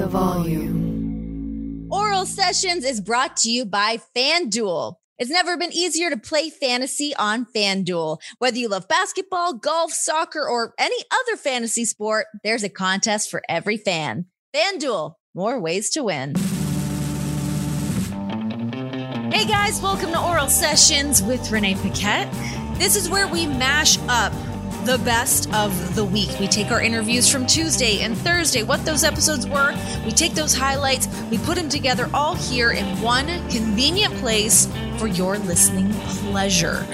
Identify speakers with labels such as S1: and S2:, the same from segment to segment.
S1: the volume.
S2: Oral Sessions is brought to you by FanDuel. It's never been easier to play fantasy on FanDuel. Whether you love basketball, golf, soccer, or any other fantasy sport, there's a contest for every fan. FanDuel, more ways to win. Hey guys, welcome to Oral Sessions with Renee Paquette. This is where we mash up the best of the week. We take our interviews from Tuesday and Thursday, what those episodes were. We take those highlights, we put them together all here in one convenient place for your listening pleasure.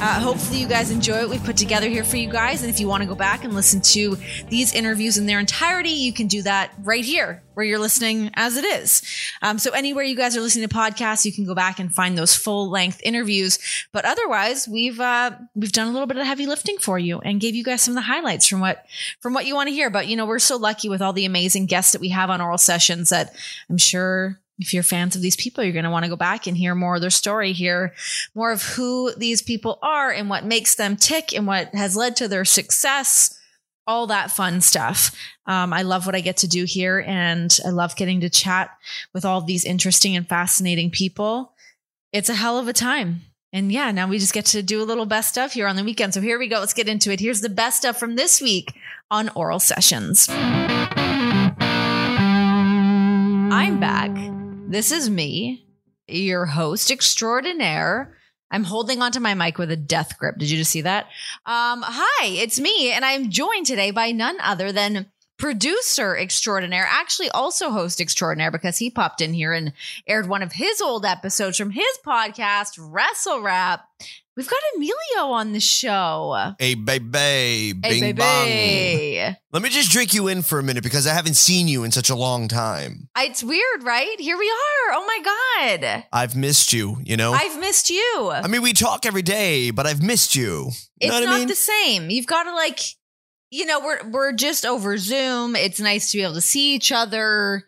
S2: Uh, hopefully, you guys enjoy what we've put together here for you guys. And if you want to go back and listen to these interviews in their entirety, you can do that right here where you're listening as it is. Um, so anywhere you guys are listening to podcasts, you can go back and find those full length interviews. But otherwise, we've uh, we've done a little bit of heavy lifting for you and gave you guys some of the highlights from what from what you want to hear. But you know, we're so lucky with all the amazing guests that we have on oral sessions that I'm sure if you're fans of these people, you're going to want to go back and hear more of their story, hear more of who these people are and what makes them tick and what has led to their success all that fun stuff. Um, I love what I get to do here, and I love getting to chat with all these interesting and fascinating people. It's a hell of a time. And yeah, now we just get to do a little best stuff here on the weekend. So here we go. Let's get into it. Here's the best stuff from this week on Oral Sessions. I'm back. This is me, your host extraordinaire. I'm holding onto my mic with a death grip. Did you just see that? Um, hi, it's me, and I'm joined today by none other than producer extraordinaire, actually also host extraordinaire because he popped in here and aired one of his old episodes from his podcast, Wrestle Rap. We've got Emilio on the show.
S3: Hey, baby.
S2: Hey,
S3: Bing
S2: baby.
S3: bong. Let me just drink you in for a minute because I haven't seen you in such a long time.
S2: It's weird, right? Here we are. Oh my God.
S3: I've missed you, you know?
S2: I've missed you.
S3: I mean, we talk every day, but I've missed you. You
S2: it's
S3: know what
S2: not
S3: I mean?
S2: the same. You've got to like, you know, we're we're just over Zoom. It's nice to be able to see each other.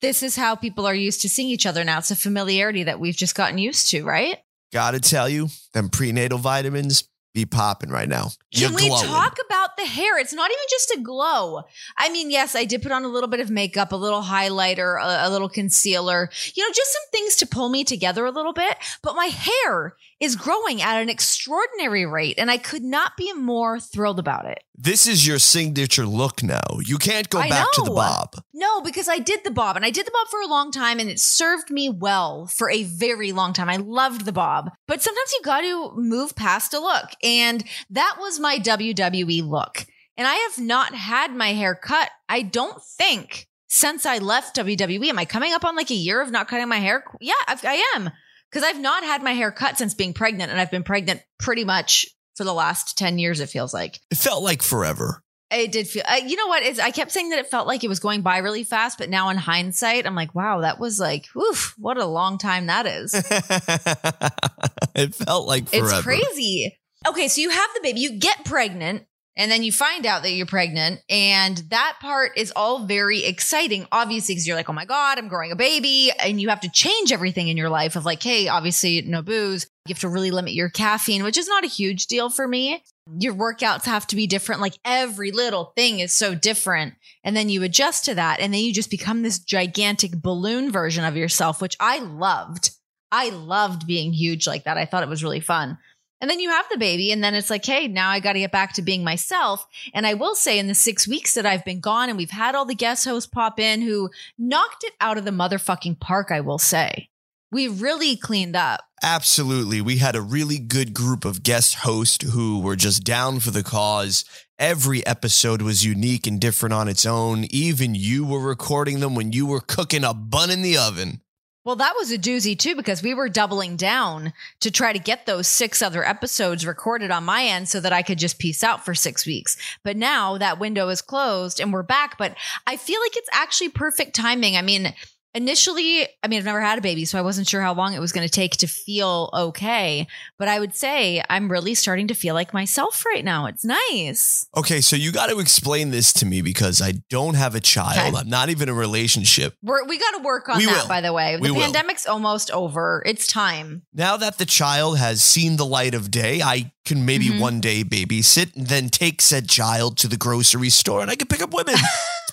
S2: This is how people are used to seeing each other now. It's a familiarity that we've just gotten used to, right?
S3: Gotta tell you, them prenatal vitamins be popping right now.
S2: Can
S3: You're
S2: we
S3: glowing.
S2: talk about the hair? It's not even just a glow. I mean, yes, I did put on a little bit of makeup, a little highlighter, a, a little concealer, you know, just some things to pull me together a little bit. But my hair is growing at an extraordinary rate, and I could not be more thrilled about it.
S3: This is your signature look now. You can't go
S2: I
S3: back to the bob.
S2: No, because I did the bob and I did the bob for a long time and it served me well for a very long time. I loved the bob, but sometimes you got to move past a look. And that was my WWE look. And I have not had my hair cut, I don't think, since I left WWE. Am I coming up on like a year of not cutting my hair? Yeah, I am. Because I've not had my hair cut since being pregnant and I've been pregnant pretty much for the last 10 years, it feels like.
S3: It felt like forever.
S2: It did feel. Uh, you know what? It's, I kept saying that it felt like it was going by really fast, but now in hindsight, I'm like, wow, that was like, oof, what a long time that is.
S3: it felt like forever.
S2: it's crazy. Okay, so you have the baby, you get pregnant, and then you find out that you're pregnant, and that part is all very exciting, obviously, because you're like, oh my god, I'm growing a baby, and you have to change everything in your life. Of like, hey, obviously, no booze. You have to really limit your caffeine, which is not a huge deal for me. Your workouts have to be different. Like every little thing is so different. And then you adjust to that. And then you just become this gigantic balloon version of yourself, which I loved. I loved being huge like that. I thought it was really fun. And then you have the baby, and then it's like, hey, now I got to get back to being myself. And I will say, in the six weeks that I've been gone, and we've had all the guest hosts pop in who knocked it out of the motherfucking park, I will say. We really cleaned up.
S3: Absolutely. We had a really good group of guest hosts who were just down for the cause. Every episode was unique and different on its own. Even you were recording them when you were cooking a bun in the oven.
S2: Well, that was a doozy too, because we were doubling down to try to get those six other episodes recorded on my end so that I could just peace out for six weeks. But now that window is closed and we're back. But I feel like it's actually perfect timing. I mean, initially, I mean, I've never had a baby, so I wasn't sure how long it was going to take to feel okay. But I would say I'm really starting to feel like myself right now. It's nice.
S3: Okay, so you got to explain this to me because I don't have a child.
S2: Okay.
S3: I'm not even in a relationship.
S2: We're, we got to work on
S3: We
S2: that,
S3: will.
S2: by the way. The
S3: We will.
S2: pandemic's almost over. It's time.
S3: Now that the child has seen the light of day, I can maybe
S2: Mhm.
S3: one day babysit and then take said child to the grocery store and I can pick up women.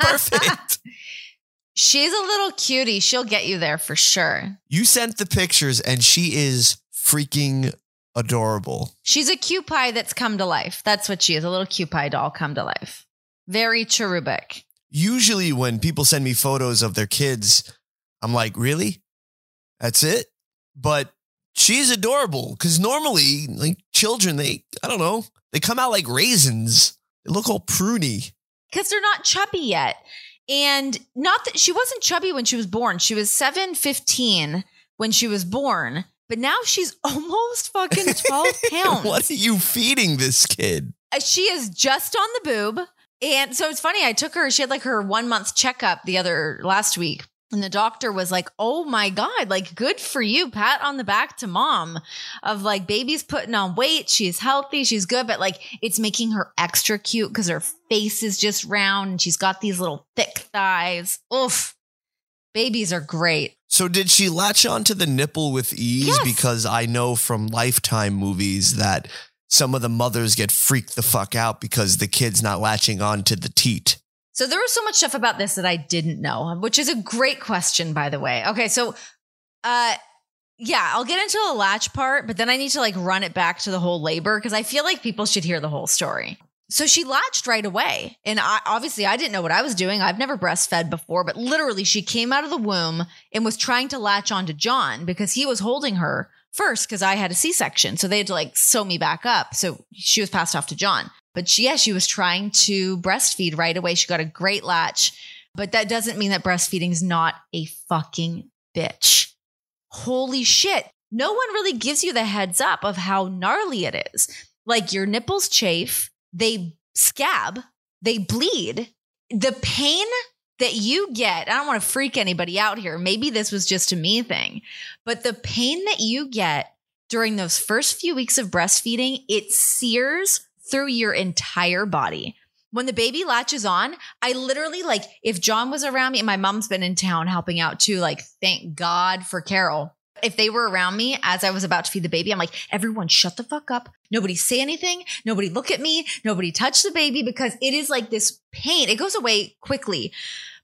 S3: It's perfect.
S2: She's a little cutie. She'll get you there for sure.
S3: You sent the pictures and she is freaking adorable.
S2: She's a cute pie that's come to life. That's what she is a little cute pie doll come to life. Very cherubic.
S3: Usually, when people send me photos of their kids, I'm like, really? That's it? But she's adorable because normally, like children, they, I don't know, they come out like raisins. They look all pruny.
S2: Because they're not chubby yet. And not that she wasn't chubby when she was born. She was 715 when she was born, but now she's almost fucking 12 pounds.
S3: what are you feeding this kid?
S2: Uh, She is just on the boob. And so it's funny, I took her, she had like her one month checkup the other last week. And the doctor was like, Oh my God, like good for you. Pat on the back to mom of like baby's putting on weight. She's healthy. She's good. But like it's making her extra cute because her face is just round and she's got these little thick thighs. Oof. Babies are great.
S3: So, did she latch onto the nipple with ease?
S2: Yes.
S3: Because I know from Lifetime movies that some of the mothers get freaked the fuck out because the kid's not latching on to the teat.
S2: So there was so much stuff about this that I didn't know, which is a great question, by the way. Okay, so uh yeah, I'll get into the latch part, but then I need to like run it back to the whole labor because I feel like people should hear the whole story. So she latched right away. And I obviously I didn't know what I was doing. I've never breastfed before, but literally she came out of the womb and was trying to latch onto John because he was holding her first because I had a C-section. So they had to like sew me back up. So she was passed off to John. But she, yeah, she was trying to breastfeed right away. She got a great latch. But that doesn't mean that breastfeeding is not a fucking bitch. Holy shit. No one really gives you the heads up of how gnarly it is. Like your nipples chafe, they scab, they bleed. The pain that you get, I don't want to freak anybody out here. Maybe this was just a me thing, but the pain that you get during those first few weeks of breastfeeding, it sears through your entire body. When the baby latches on, I literally like if John was around me and my mom's been in town helping out too, like thank God for Carol. If they were around me as I was about to feed the baby, I'm like, everyone shut the fuck up. Nobody say anything. Nobody look at me. Nobody touch the baby because it is like this pain. It goes away quickly.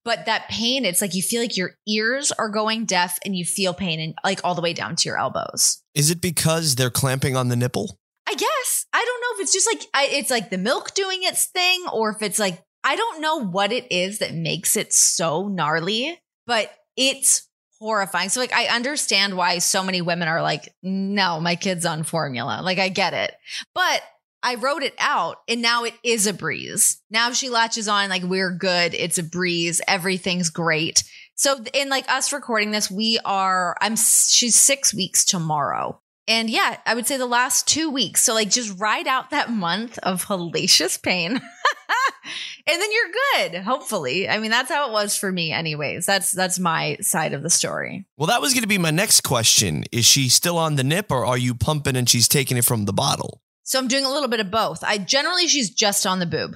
S2: But that pain, it's like you feel like your ears are going deaf and you feel pain and like all the way down to your elbows.
S3: Is it because they're clamping on the nipple?
S2: I guess. I don't know if it's just like I, it's like the milk doing its thing or if it's like I don't know what it is that makes it so gnarly, but it's horrifying. So like I understand why so many women are like, "No, my kid's on formula." Like I get it. But I wrote it out and now it is a breeze. Now she latches on like we're good. It's a breeze. Everything's great. So in like us recording this, we are I'm she's 6 weeks tomorrow. And yeah, I would say the last 2 weeks. So like just ride out that month of hellacious pain. and then you're good, hopefully. I mean, that's how it was for me anyways. That's that's my side of the story.
S3: Well, that was going to be my next question. Is she still on the nip or are you pumping and she's taking it from the bottle?
S2: So I'm doing a little bit of both. I generally she's just on the boob,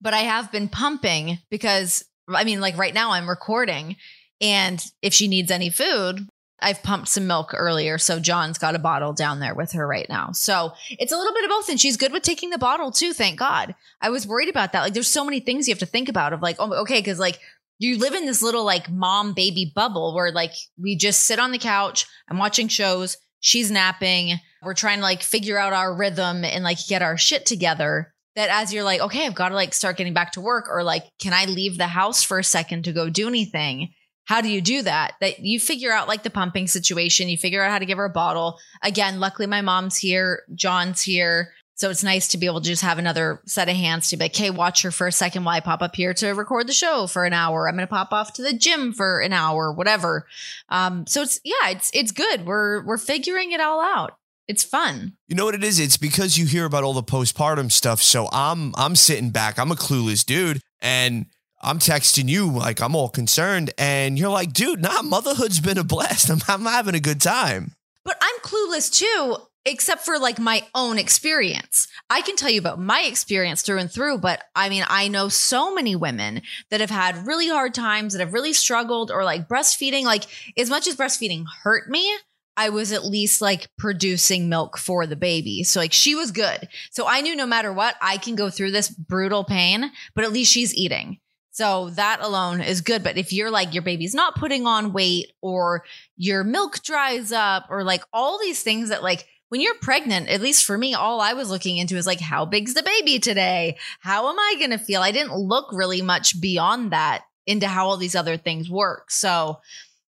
S2: but I have been pumping because I mean, like right now I'm recording, and if she needs any food, I've pumped some milk earlier. So John's got a bottle down there with her right now. So it's a little bit of both, and she's good with taking the bottle too. Thank God. I was worried about that. Like, there's so many things you have to think about. Of like, oh, okay, because like you live in this little like mom baby bubble where like we just sit on the couch. I'm watching shows. She's napping. We're trying to like figure out our rhythm and like get our shit together. That as you're like, okay, I've got to like start getting back to work, or like, can I leave the house for a second to go do anything? How do you do that? That you figure out like the pumping situation, you figure out how to give her a bottle. Again, luckily my mom's here, John's here. So it's nice to be able to just have another set of hands to be like, hey, watch her for a second while I pop up here to record the show for an hour. I'm to pop off to the gym for an hour, whatever. Um, so it's yeah, it's it's good. We're we're figuring it all out. It's fun.
S3: You know what it is? It's because you hear about all the postpartum stuff. So I'm I'm sitting back. I'm a clueless dude, and I'm texting you like I'm all concerned, and you're like, dude, nah, motherhood's been a blast. I'm, I'm having a good time.
S2: But I'm clueless too, except for like my own experience. I can tell you about my experience through and through, but I mean, I know so many women that have had really hard times, that have really struggled, or like breastfeeding. Like, as much as breastfeeding hurt me, I was at least like producing milk for the baby. So, like, she was good. So, I knew no matter what, I can go through this brutal pain, but at least she's eating. So that alone is good. But if you're like your baby's not putting on weight or your milk dries up or like all these things that like when you're pregnant, at least for me, all I was looking into is like, how big's the baby today? How am I going to feel? I didn't look really much beyond that into how all these other things work. So,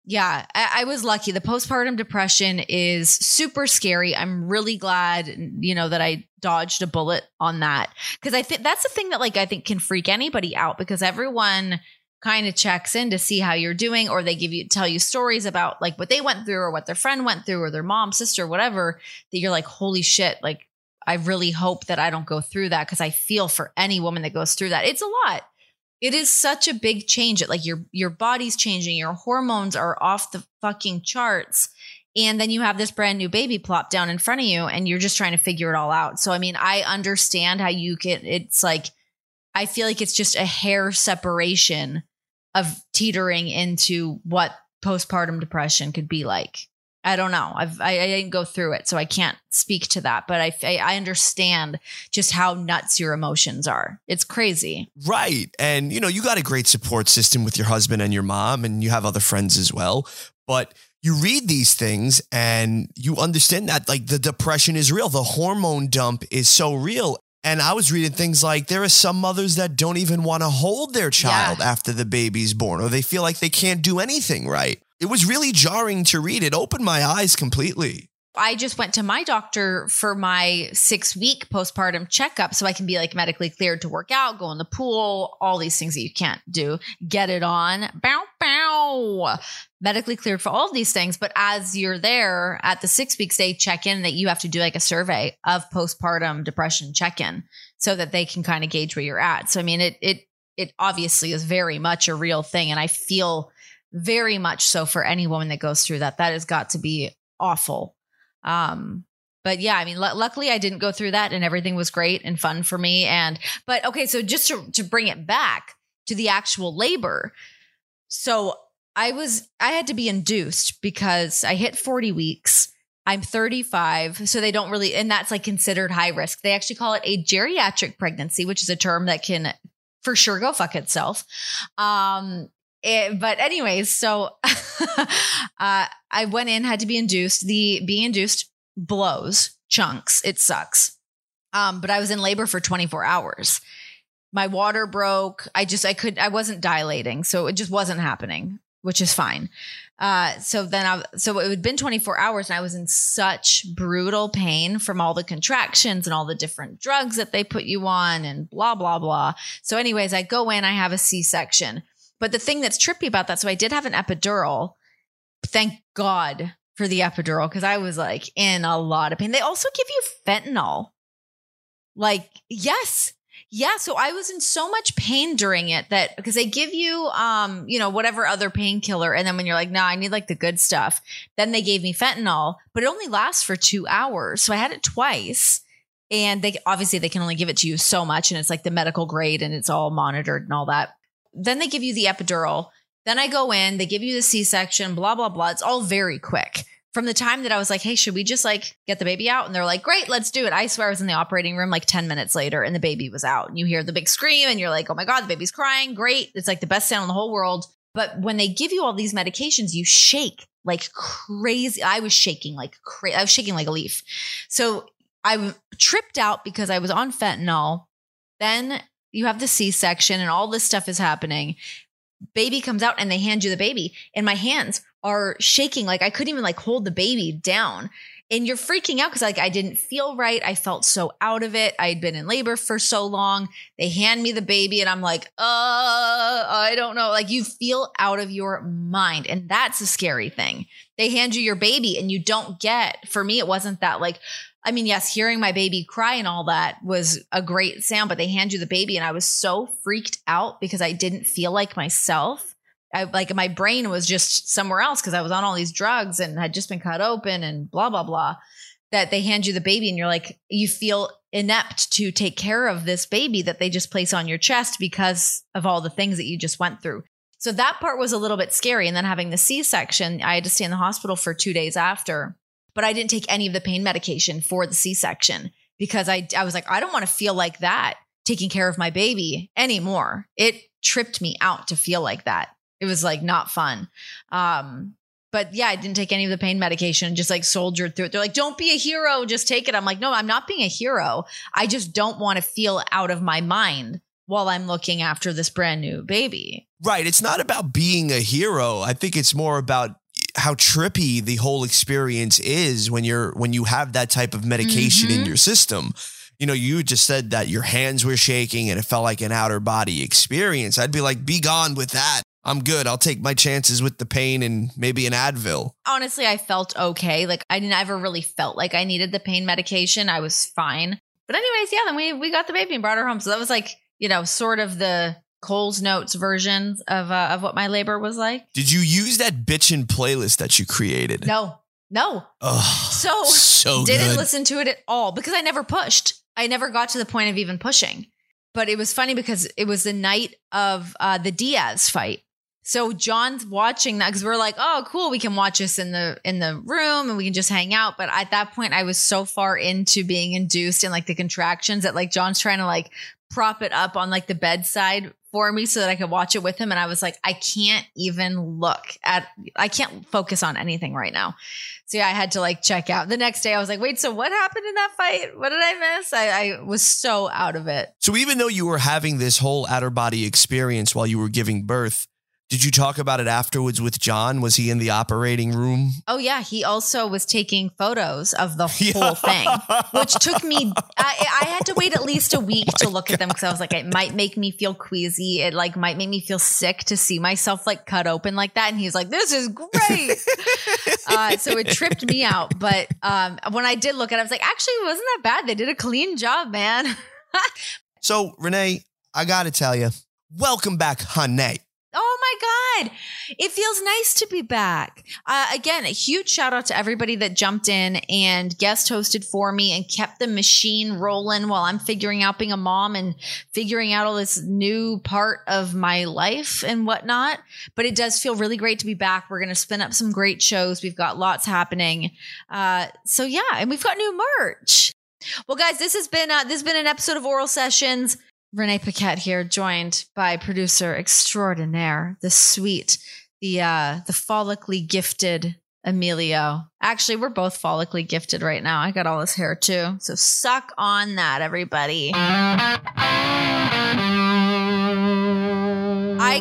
S2: yeah, I, I, was lucky. The postpartum depression is super scary. I'm really glad, you know, that I dodged a bullet on that because I think that's the thing that, like, I think can freak anybody out because everyone kind of checks in to see how you're doing or they give you tell you stories about like what they went through or what their friend went through or their mom sister whatever that you're like holy shit like i really hope that i don't go through that because i feel for any woman that goes through that it's a lot it is such a big change it like your your body's changing your hormones are off the fucking charts and then you have this brand new baby plop down in front of you and you're just trying to figure it all out so i mean i understand how you can it's like I feel like it's just a hair separation of teetering into what postpartum depression could be like. I don't know. I've, I, I didn't go through it, so I can't speak to that. But I, I understand just how nuts your emotions are. It's crazy,
S3: right? And you know, you got a great support system with your husband and your mom, and you have other friends as well. But you read these things and you understand that like the depression is real. The hormone dump is so real. And I was reading things like there are some mothers that don't even want to hold their child yeah. after the baby's born, or they feel like they can't do anything right. It was really jarring to read. It opened my eyes completely.
S2: I just went to my doctor for my six week postpartum checkup so I can be like medically cleared to work out, go in the pool, all these things that you can't do. Get it on. Bow, bow. Medically cleared for all of these things. But as you're there at the six weeks, they check in that you have to do like a survey of postpartum depression check in so that they can kind of gauge where you're at. So, I mean, it, it, it obviously is very much a real thing. And I feel very much so for any woman that goes through that. That has got to be awful um, but yeah, I mean, l- luckily I didn't go through that and everything was great and fun for me. And, but okay, so just to, to bring it back to the actual labor. So I was, I had to be induced because I hit 40 weeks. I'm 35. So they don't really, and that's like considered high risk. They actually call it a geriatric pregnancy, which is a term that can for sure go fuck itself. Um, it, but anyways, so uh, I went in, had to be induced. The being induced blows chunks. It sucks. Um, but I was in labor for 24 hours. My water broke. I just I could I wasn't dilating, so it just wasn't happening, which is fine. Uh, so then I so it had been 24 hours and I was in such brutal pain from all the contractions and all the different drugs that they put you on and blah blah blah. So anyways, I go in, I have a C-section. But the thing that's trippy about that, so I did have an epidural. Thank God for the epidural because I was like in a lot of pain. They also give you fentanyl. Like, yes. Yeah, so I was in so much pain during it that because they give you um, you know, whatever other painkiller and then when you're like, "No, nah, I need like the good stuff." Then they gave me fentanyl, but it only lasts for 2 hours. So I had it twice and they obviously they can only give it to you so much and it's like the medical grade and it's all monitored and all that then they give you the epidural. Then I go in, they give you the C section, blah, blah, blah. It's all very quick. From the time that I was like, hey, should we just like get the baby out? And they're like, great, let's do it. I swear I was in the operating room like 10 minutes later and the baby was out. And you hear the big scream and you're like, oh my God, the baby's crying. Great. It's like the best sound in the whole world. But when they give you all these medications, you shake like crazy. I was shaking like crazy. I was shaking like a leaf. So I tripped out because I was on fentanyl. Then you have the C section and all this stuff is happening. Baby comes out and they hand you the baby, and my hands are shaking. Like I couldn't even like hold the baby down. And you're freaking out because like I didn't feel right. I felt so out of it. I had been in labor for so long. They hand me the baby and I'm like, uh, I don't know. Like you feel out of your mind. And that's a scary thing. They hand you your baby and you don't get, for me, it wasn't that like, I mean, yes, hearing my baby cry and all that was a great sound, but they hand you the baby and I was so freaked out because I didn't feel like myself. I like my brain was just somewhere else because I was on all these drugs and had just been cut open and blah blah blah. That they hand you the baby and you're like, you feel inept to take care of this baby that they just place on your chest because of all the things that you just went through. So that part was a little bit scary. And then having the C section, I had to stay in the hospital for two days after but I didn't take any of the pain medication for the C section because I, I was like, I don't want to feel like that taking care of my baby anymore. It tripped me out to feel like that. It was like not fun. Um, but yeah, I didn't take any of the pain medication, just like soldiered through it. They're like, don't be a hero, just take it. I'm like, no, I'm not being a hero. I just don't want to feel out of my mind while I'm looking after this brand new baby.
S3: Right. It's not about being a hero. I think it's more about how trippy the whole experience is when you're when you have that type of medication in
S2: Mhm.
S3: your system. You know, you just said that your hands were shaking and it felt like an outer body experience. I'd be like, be gone with that. I'm good. I'll take my chances with the pain and maybe an Advil.
S2: Honestly, I felt okay. Like I never really felt like I needed the pain medication. I was fine. But anyways, yeah, then we we got the baby and brought her home. So that was like, you know, sort of the Cole's Notes version of uh, of what my labor was like.
S3: Did you use that bitchin' playlist that you created?
S2: No. No.
S3: Oh,
S2: So
S3: so
S2: didn't
S3: good.
S2: listen to it at all because I never pushed. I never got to the point of even pushing. But it was funny because it was the night of uh, the Diaz fight. So John's watching that because we're like, oh, cool, we can watch this in the in the room and we can just hang out. But at that point, I was so far into being induced and like the contractions that like John's trying to like prop it up on like the bedside for me so that I could watch it with him. And I was like, I can't even look at, I can't focus on anything right now. So yeah, I had to like check out. The next day, I was like, wait, so what happened in that fight? What did I miss? I, I was so out of it.
S3: So even though you were having this whole outer body experience while you were giving birth, did you talk about it afterwards with John? Was he in the operating room?
S2: Oh yeah, he also was taking photos of the whole thing, which took me. I, I had to wait at least a week to look at them because I was like, it might make me feel queasy. It like might make me feel sick to see myself like cut open like that. And he's like, this is great. uh, so it tripped me out. But um, when I did look at it, I was like, actually, it wasn't that bad. They did a clean job, man.
S3: So Renee, I gotta tell you, welcome back, honey.
S2: Oh my God. It feels nice to be back. Uh, again, a huge shout out to everybody that jumped in and guest hosted for me and kept the machine rolling while I'm figuring out being a mom and figuring out all this new part of my life and whatnot. But it does feel really great to be back. We're going to spin up some great shows. We've got lots happening. Uh, so yeah, and we've got new merch. Well, guys, this has been uh, this has been an episode of Oral Sessions. Renee Paquette here, joined by producer extraordinaire, the sweet, the uh, the follically gifted Emilio. Actually, we're both follically gifted right now. I got all this hair too, so suck on that, everybody. I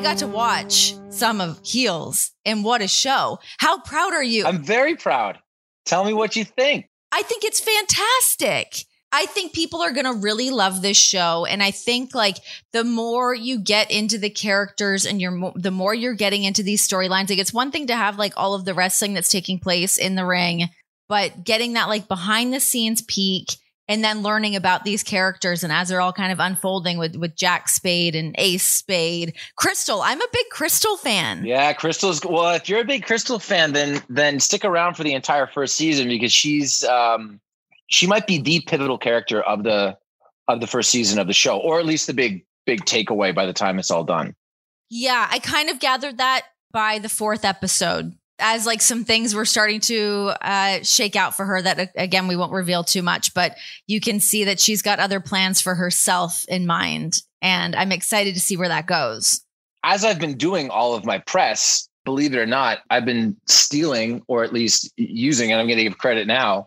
S2: got to watch some of Heels, and what a show! How proud are you?
S4: I'm very proud. Tell me what you think.
S2: I think it's fantastic. I think people are going to really love this show. And I think like the more you get into the characters and you're, the more you're getting into these storylines, like it's one thing to have like all of the wrestling that's taking place in the ring, but getting that like behind the scenes peek and then learning about these characters and as they're all kind of unfolding with, with Jack Spade and Ace Spade, Crystal. I'm a big Crystal fan.
S4: Yeah, Crystal's well. If you're a big Crystal fan, then then stick around for the entire first season because she's um she might be the pivotal character of the of the first season of the show, or at least the big big takeaway by the time it's all done.
S2: Yeah, I kind of gathered that by the fourth episode as like some things were starting to uh, shake out for her that again we won't reveal too much but you can see that she's got other plans for herself in mind and i'm excited to see where that goes
S4: As I've been doing all of my press, believe it or not, I've been stealing or at least using, and I'm going to give credit now,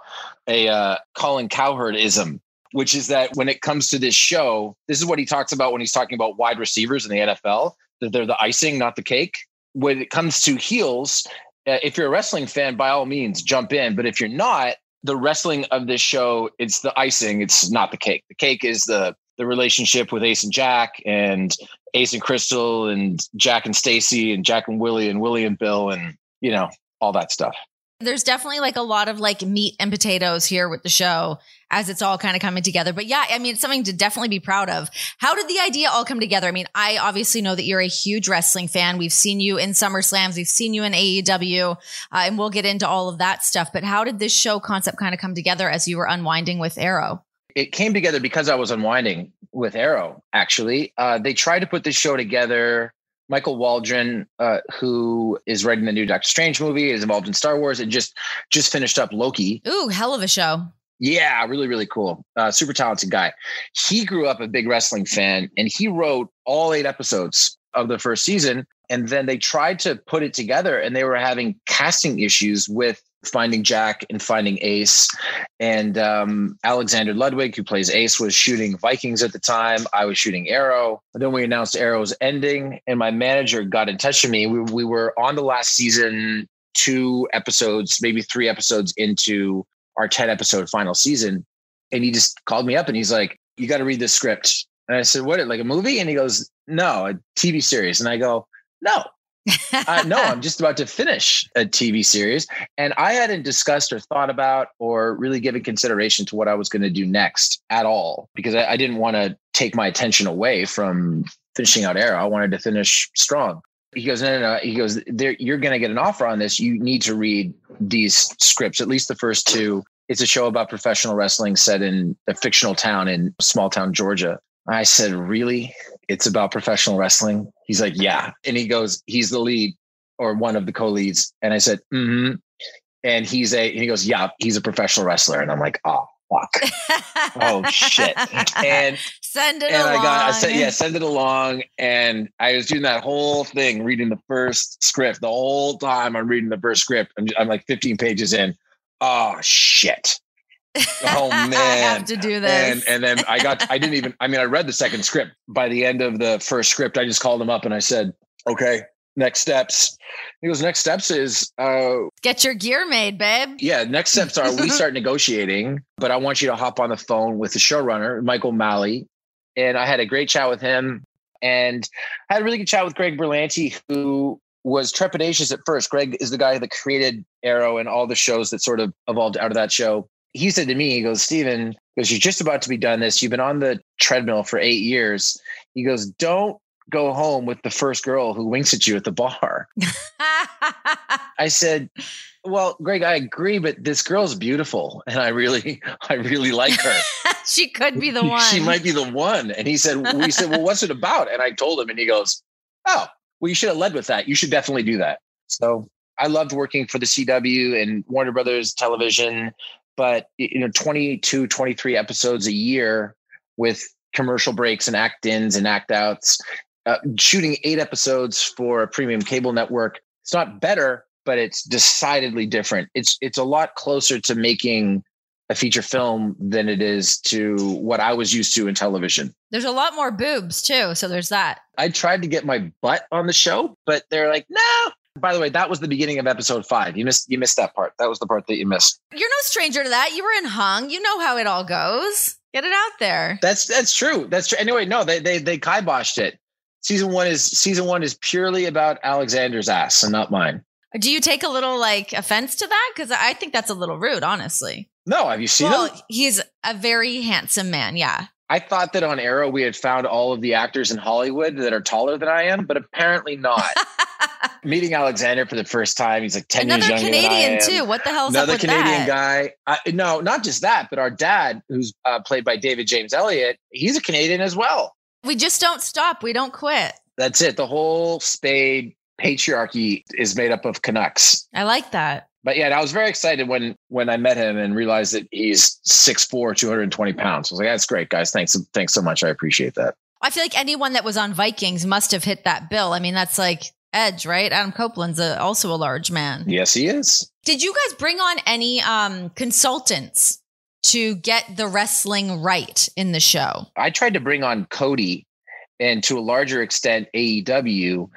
S4: a uh, Colin Cowherdism, which is that when it comes to this show, this is what he talks about when he's talking about wide receivers in the NFL, that they're the icing, not the cake. When it comes to heels, uh, if you're a wrestling fan, by all means, jump in. But if you're not, the wrestling of this show, it's the icing, it's not the cake. The cake is the the relationship with Ace and Jack and Ace and Crystal and Jack and Stacy and Jack and Willie and Willie and Bill and you know all that stuff.
S2: There's definitely like a lot of like meat and potatoes here with the show as it's all kind of coming together. But yeah i mean it's something to definitely be proud of. How did the idea all come together? I mean i obviously know that you're a huge wrestling fan. We've seen you in summer slams we've seen you in aew uh, and we'll get into all of that stuff. But how did this show concept kind of come together as you were unwinding with arrow?
S4: It came together because I was unwinding with Arrow. Actually, uh, they tried to put this show together. Michael Waldron, uh, who is writing the new Doctor Strange movie, is involved in Star Wars, and just just finished up Loki.
S2: ooh hell of a show
S4: Yeah, really, really cool. Uh, super talented guy. He grew up a big wrestling fan and he wrote all eight episodes of the first season. And then they tried to put it together and they were having casting issues with finding Jack and finding Ace. And um, Alexander Ludwig, who plays Ace, was shooting Vikings at the time. I was shooting Arrow. And then we announced Arrow's ending, and my manager got in touch with me. We, we were on the last season, two episodes, maybe three episodes into our 10 episode final season. And he just called me up and he's like, You got to read this script. And I said, What, like a movie? And he goes, No, a TV series. And I go, No, uh, no, I'm just about to finish a TV series. And I hadn't discussed or thought about or really given consideration to what I was going to do next at all because I, I didn't want to take my attention away from finishing out Arrow. I wanted to finish strong. He goes, no, no, no. He goes, you're going to get an offer on this. You need to read these scripts, at least the first two. It's a show about professional wrestling set in a fictional town in small town Georgia. I said, really? It's about professional wrestling? He's like, yeah. And he goes, he's the lead or one of the co-leads. And I said, mm-hmm. And he's a, and he goes, yeah, he's a professional wrestler. And I'm like, oh, fuck. oh shit. And
S2: send it
S4: and
S2: along.
S4: I got, I said, yeah, send it along. And I was doing that whole thing, reading the first script the whole time. I'm reading the first script. I'm, I'm like 15 pages in. Oh shit oh man.
S2: I have to do this.
S4: And, and then i got i didn't even i mean i read the second script. By the end of the first script i just called him up and i said okay next steps. He goes next steps is uh
S2: get your gear made babe.
S4: Yeah next steps are we start negotiating but i want you to hop on the phone with the showrunner Mike O'Malley. And i had a great chat with him and I had a really good chat with greg berlanti who was trepidatious at first. Greg is the guy that created arrow and all the shows that sort of evolved out of that show he said to me, he goes, Stephen, because you're just about to be done this. You've been on the treadmill for eight years. He goes, don't go home with the first girl who winks at you at the bar. I said, well, Greg, I agree, but this girl's beautiful. And I really, I really like her.
S2: she could be the one.
S4: she might be the one. And he said, we said, well, what's it about? And I told him, and he goes, oh, well, you should have led with that. You should definitely do that. So I loved working for the CW and Warner Brothers Television but you know 22 23 episodes a year with commercial breaks and act ins and act outs uh, shooting eight episodes for a premium cable network it's not better but it's decidedly different it's it's a lot closer to making a feature film than it is to what I was used to in television.
S2: There's a lot more boobs too, so there's that.
S4: I tried to get my butt on the show, but they're like, "No, by the way, that was the beginning of episode five. You missed you missed that part. That was the part that you missed.
S2: You're no stranger to that. You were in Hung. You know how it all goes. Get it out there.
S4: That's that's true. That's true. Anyway, no, they they they kiboshed it. Season one is season one is purely about Alexander's ass and not mine.
S2: Do you take a little like offense to that? Because I think that's a little rude, honestly.
S4: No, have you seen
S2: well,
S4: him?
S2: He's a very handsome man. Yeah.
S4: I thought that on Arrow we had found all of the actors in Hollywood that are taller than I am, but apparently not. Meeting Alexander for the first time, he's like ten
S2: Another
S4: years younger
S2: Canadian
S4: than I am.
S2: too. What the hell's
S4: Another
S2: up with
S4: Canadian
S2: that?
S4: guy. I, no, not just that, but our dad, who's uh, played by David James Elliott, he's a Canadian as well.
S2: We just don't stop. We don't quit.
S4: That's it. The whole Spade patriarchy is made up of Canucks.
S2: I like that.
S4: But yeah, I was very excited when when I met him and realized that he's 6'4", 220 pounds. I was like, that's great, guys. Thanks, thanks so much. I appreciate that.
S2: I feel like anyone that was on Vikings must have hit that bill. I mean, that's like Edge, right? Adam Copeland's a, also a large man.
S4: Yes, he is.
S2: Did you guys bring on any um, consultants to get the wrestling right in the show?
S4: I tried to bring on Cody and to a larger extent AEW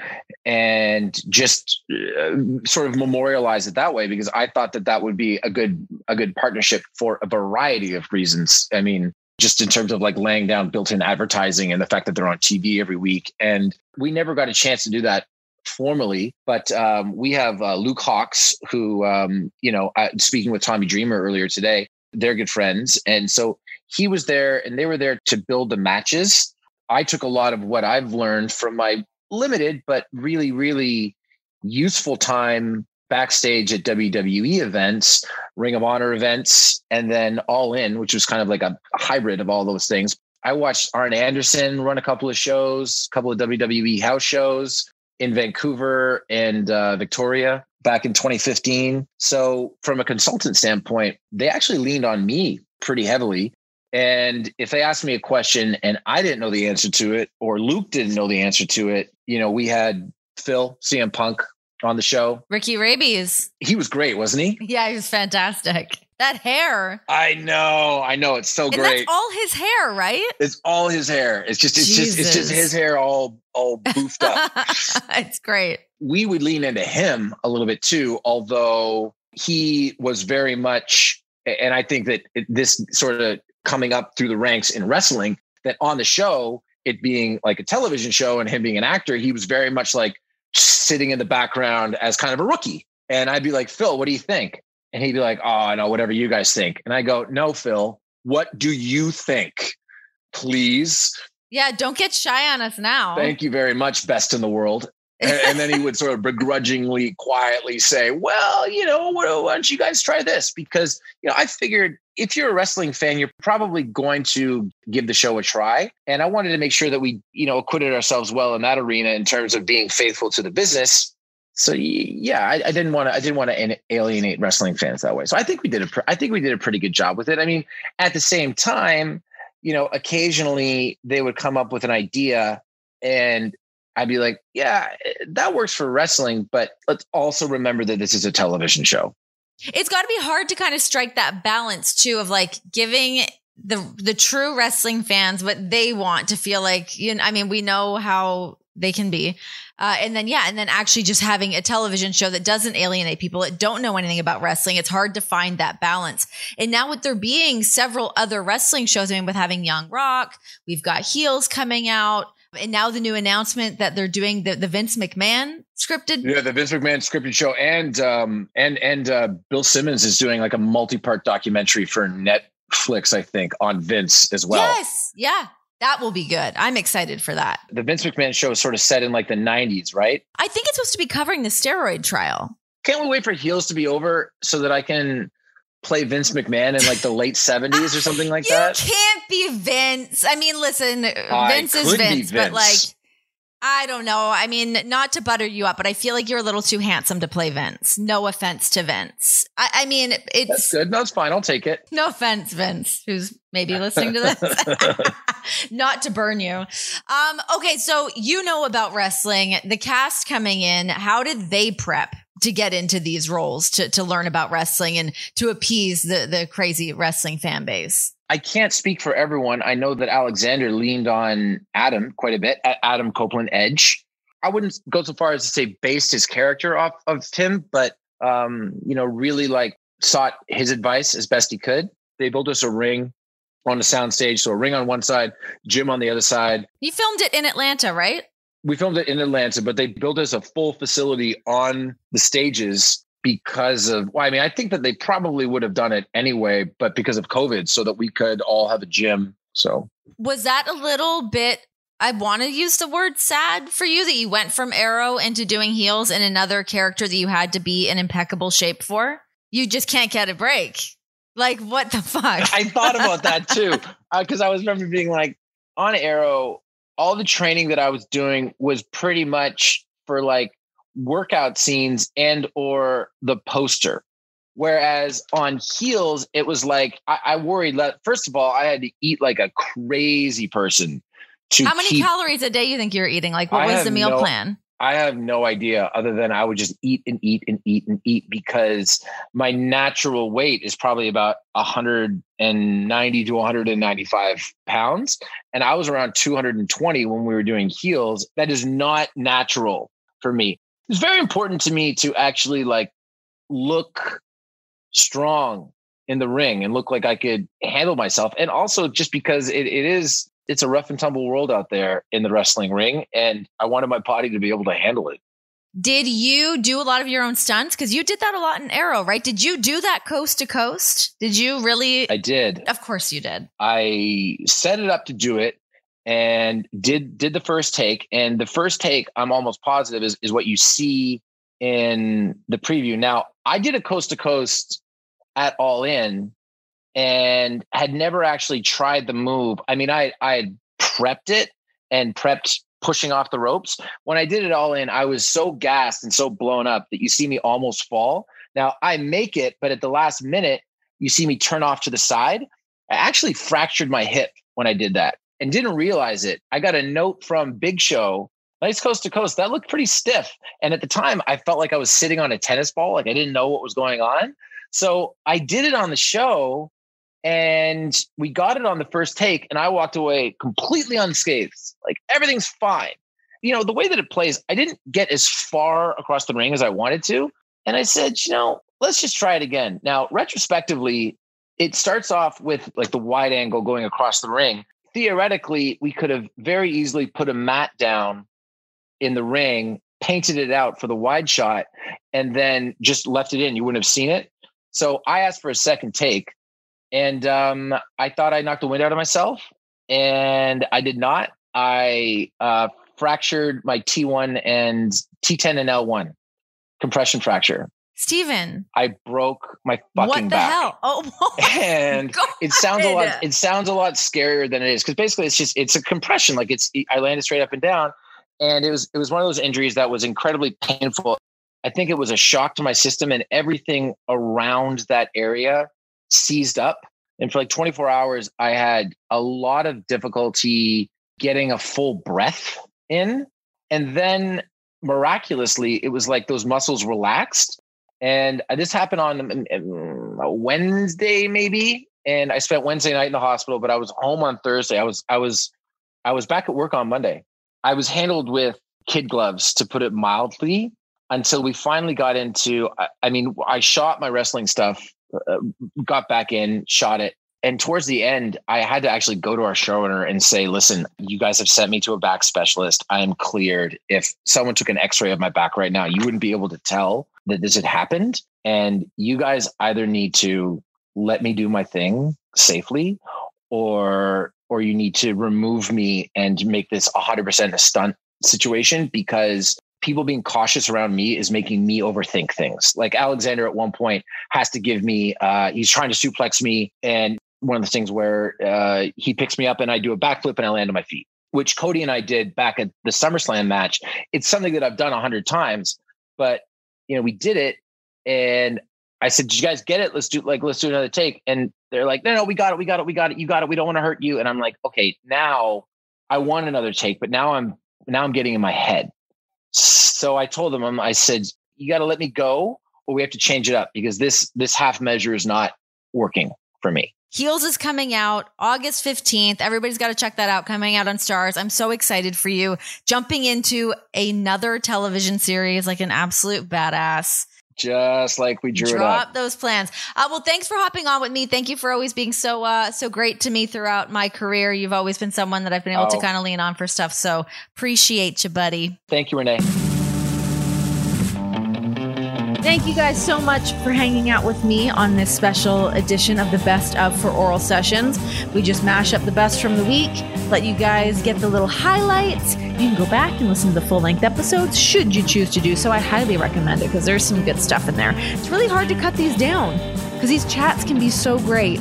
S4: and just uh, sort of memorialize it that way because I thought that that would be a good a good partnership for a variety of reasons. I mean, just in terms of like laying down built-in advertising and the fact that they're on TV every week. And we never got a chance to do that formally but um, we have uh, luke hawx who um, you know speaking with tommy dreamer earlier today they're good friends. And so he was there and they were there to build the matches. I took a lot of what I've learned from my limited but really, really useful time backstage at WWE events, Ring of Honor events, and then All In, which was kind of like a hybrid of all those things. I watched Arn Anderson run a couple of shows, a couple of WWE house shows in Vancouver and uh, Victoria back in 2015. So, from a consultant standpoint, they actually leaned on me pretty heavily. And if they asked me a question and I didn't know the answer to it, or Luke didn't know the answer to it, you know, we had Phil, CM Punk on the show.
S2: Ricky Rabies.
S4: He was great, wasn't he?
S2: Yeah, he was fantastic. That hair.
S4: I know, I know. It's so
S2: And
S4: great.
S2: that's all his hair, right?
S4: it's all his hair. It's just, it's just, it's just his hair all, all boofed up.
S2: it's great.
S4: we would lean into him a little bit too, although he was very much, and I think that this sort of coming up through the ranks in wrestling, that on the show, it being like a television show and him being an actor, he was very much like sitting in the background as kind of a rookie. And I'd be like, Phil, what do you think? And he'd be like, oh, no, whatever you guys think. And I go, no, Phil, what do you think? Please.
S2: Yeah, don't get shy on us now.
S4: Thank you very much, best in the world. and, and then he would sort of begrudgingly, quietly say, "Well, you know, why don't you guys try this?" Because you know, I figured if you're a wrestling fan, you're probably going to give the show a try, and I wanted to make sure that we, you know, acquitted ourselves well in that arena in terms of being faithful to the business. So yeah, I, I didn't want to. I didn't want to alienate wrestling fans that way. So I think we did a. pr- I think we did a pretty good job with it. I mean, at the same time, you know, occasionally they would come up with an idea and I'd be like, yeah, that works for wrestling, but let's also remember that this is a television show.
S2: It's got to be hard to kind of strike that balance too of like giving the the true wrestling fans what they want to feel like. You know, I mean, we know how they can be, uh, and then yeah, and then actually just having a television show that doesn't alienate people that don't know anything about wrestling. It's hard to find that balance. And now with there being several other wrestling shows, I mean, with having Young Rock, we've got Heels coming out. And now the new announcement that they're doing the, the Vince McMahon scripted
S4: Yeah, the Vince McMahon scripted show, and um, and and uh, Bill Simmons is doing like a multi-part documentary for Netflix, I think, on Vince as well.
S2: Yes. Yeah. That will be good. I'm excited for that.
S4: The Vince McMahon show is sort of set in like the '90s, right?
S2: I think it's supposed to be covering the steroid trial.
S4: Can't we wait for Heels to be over so that I can play Vince McMahon in like the late '70s or something like
S2: you
S4: that?
S2: can't be Vince. I mean, listen,
S4: I
S2: Vince is
S4: be
S2: Vince, but like, I don't know. I mean, not to butter you up, but I feel like you're a little too handsome to play Vince. No offense to Vince. I, I mean,
S4: That's
S2: it's
S4: good. That's fine. I'll take it.
S2: no offense, Vince, who's maybe listening to this. not to burn you. Um, okay, so you know about wrestling, the cast coming in. How did they prep to get into these roles to to learn about wrestling and to appease the the crazy wrestling fan base?
S4: I can't speak for everyone. I know that Alexander leaned on Adam quite a bit, Adam Copeland Edge. I wouldn't go so far as to say based his character off of him, but um, you know, really like sought his advice as best he could. They built us a ring on the soundstage, so a ring on one side, gym on the other side.
S2: You filmed it in Atlanta, right?
S4: We filmed it in Atlanta, but they built us a full facility on the stages because of well, I mean, I think that they probably would have done it anyway, but because of COVID, so that we could all have a gym. So
S2: Was that a little bit? I want to use the word sad for you that you went from Arrow into doing heels and another character that you had to be in impeccable shape for. You just can't get a break. Like what the fuck?
S4: I thought about that too, uh, because I was remember being like on Arrow. All the training that I was doing was pretty much for like workout scenes and or the poster. Whereas on heels, it was like I, I worried that first of all, I had to eat like a crazy person to
S2: How many
S4: keep
S2: calories a day you think you're eating? Like what
S4: I
S2: was the meal
S4: no-
S2: plan?
S4: I have no idea other than I would just eat and eat and eat and eat because my natural weight is probably about 190 to 195 pounds. And I was around 220 when we were doing heels. That is not natural for me. It's very important to me to actually like look strong in the ring and look like I could handle myself. And also just because it, it is it's a rough and tumble world out there in the wrestling ring and i wanted my body to be able to handle it
S2: Did you do a lot of your own stunts? Because you did that a lot in Arrow, right? Did you do that coast to coast? Did you really?
S4: i did
S2: of course you did.
S4: i set it up to do it and did did the first take and the first take i'm almost positive is, is what you see in the preview now i did a coast to coast at all in and had never actually tried the move i mean i i had prepped it and prepped pushing off the ropes when i did it all in i was so gassed and so blown up that you see me almost fall now i make it but at the last minute you see me turn off to the side I actually fractured my hip when I did that and didn't realize it. I got a note from Big Show, nice coast to coast. That looked pretty stiff. And at the time, I felt like I was sitting on a tennis ball, like I didn't know what was going on. So I did it on the show and we got it on the first take. And I walked away completely unscathed. Like everything's fine. You know, the way that it plays, I didn't get as far across the ring as I wanted to. And I said, you know, let's just try it again. Now, retrospectively, it starts off with like the wide angle going across the ring. Theoretically, we could have very easily put a mat down in the ring, painted it out for the wide shot, and then just left it in. You wouldn't have seen it. So I asked for a second take, and um, I thought I knocked the wind out of myself, and I did not. I uh, fractured my T1 and T10 and L1 compression fracture.
S2: Stephen.
S4: I broke my fucking
S2: what the
S4: back.
S2: hell? Oh,
S4: and
S2: God.
S4: it sounds a lot it sounds a lot scarier than it is because basically it's just it's a compression like it's i landed straight up and down and it was it was one of those injuries that was incredibly painful i think it was a shock to my system and everything around that area seized up and for like 24 hours i had a lot of difficulty getting a full breath in and then miraculously it was like those muscles relaxed and this happened on um, a Wednesday, maybe. And I spent Wednesday night in the hospital, but I was home on Thursday. I was I was I was back at work on Monday. I was handled with kid gloves, to put it mildly, until we finally got into. I, I mean, I shot my wrestling stuff, uh, got back in, shot it, and towards the end, I had to actually go to our showrunner and say, "Listen, you guys have sent me to a back specialist. I am cleared. If someone took an X-ray of my back right now, you wouldn't be able to tell that this had happened. And you guys either need to let me do my thing safely, or or you need to remove me and make this 100% a stunt situation because people being cautious around me is making me overthink things. Like Alexander at one point has to give me, uh, he's trying to suplex me. And one of the things where uh, he picks me up and I do a backflip and I land on my feet, which Cody and I did back at the SummerSlam match. It's something that I've done a hundred times, but you know, we did it and I said, Did you guys get it? Let's do like let's do another take. And they're like, No, no, we got it, we got it, we got it, you got it. We don't want to hurt you. And I'm like, okay, now I want another take, but now I'm now I'm getting in my head. So I told them, I said, you got to let me go, or we have to change it up because this this half measure is not working for me.
S2: Heels is coming out August 15th. Everybody's got to check that out. Coming out on Starz. I'm so excited for you. Jumping into another television series like an absolute badass.
S4: Just like we drew
S2: Drop
S4: it up.
S2: those plans. Uh, well, thanks for hopping on with me. Thank you for always being so uh, so great to me throughout my career. You've always been someone that I've been able to
S4: Oh.
S2: kind of lean on for stuff. So appreciate you, buddy.
S4: Thank you, Renee.
S2: Thank you guys so much for hanging out with me on this special edition of the Best of for Oral Sessions. We just mash up the best from the week, let you guys get the little highlights. You can go back and listen to the full length episodes should you choose to do so. I highly recommend it because there's some good stuff in there. It's really hard to cut these down because these chats can be so great.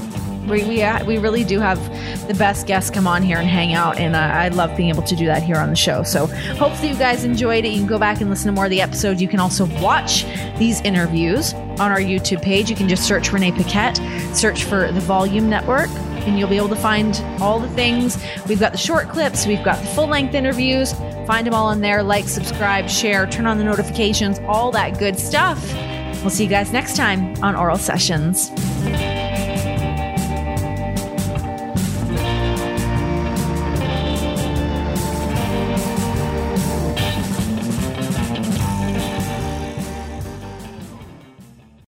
S2: We, we, uh, we really do have the best guests come on here and hang out, and uh, I love being able to do that here on the show. So, hopefully, you guys enjoyed it. You can go back and listen to more of the episodes. You can also watch these interviews on our YouTube page. You can just search Renee Paquette, search for the Volume Network, and you'll be able to find all the things. We've got the short clips, we've got the full length interviews. Find them all in there. Like, subscribe, share, turn on the notifications, all that good stuff. We'll see you guys next time on Oral Sessions.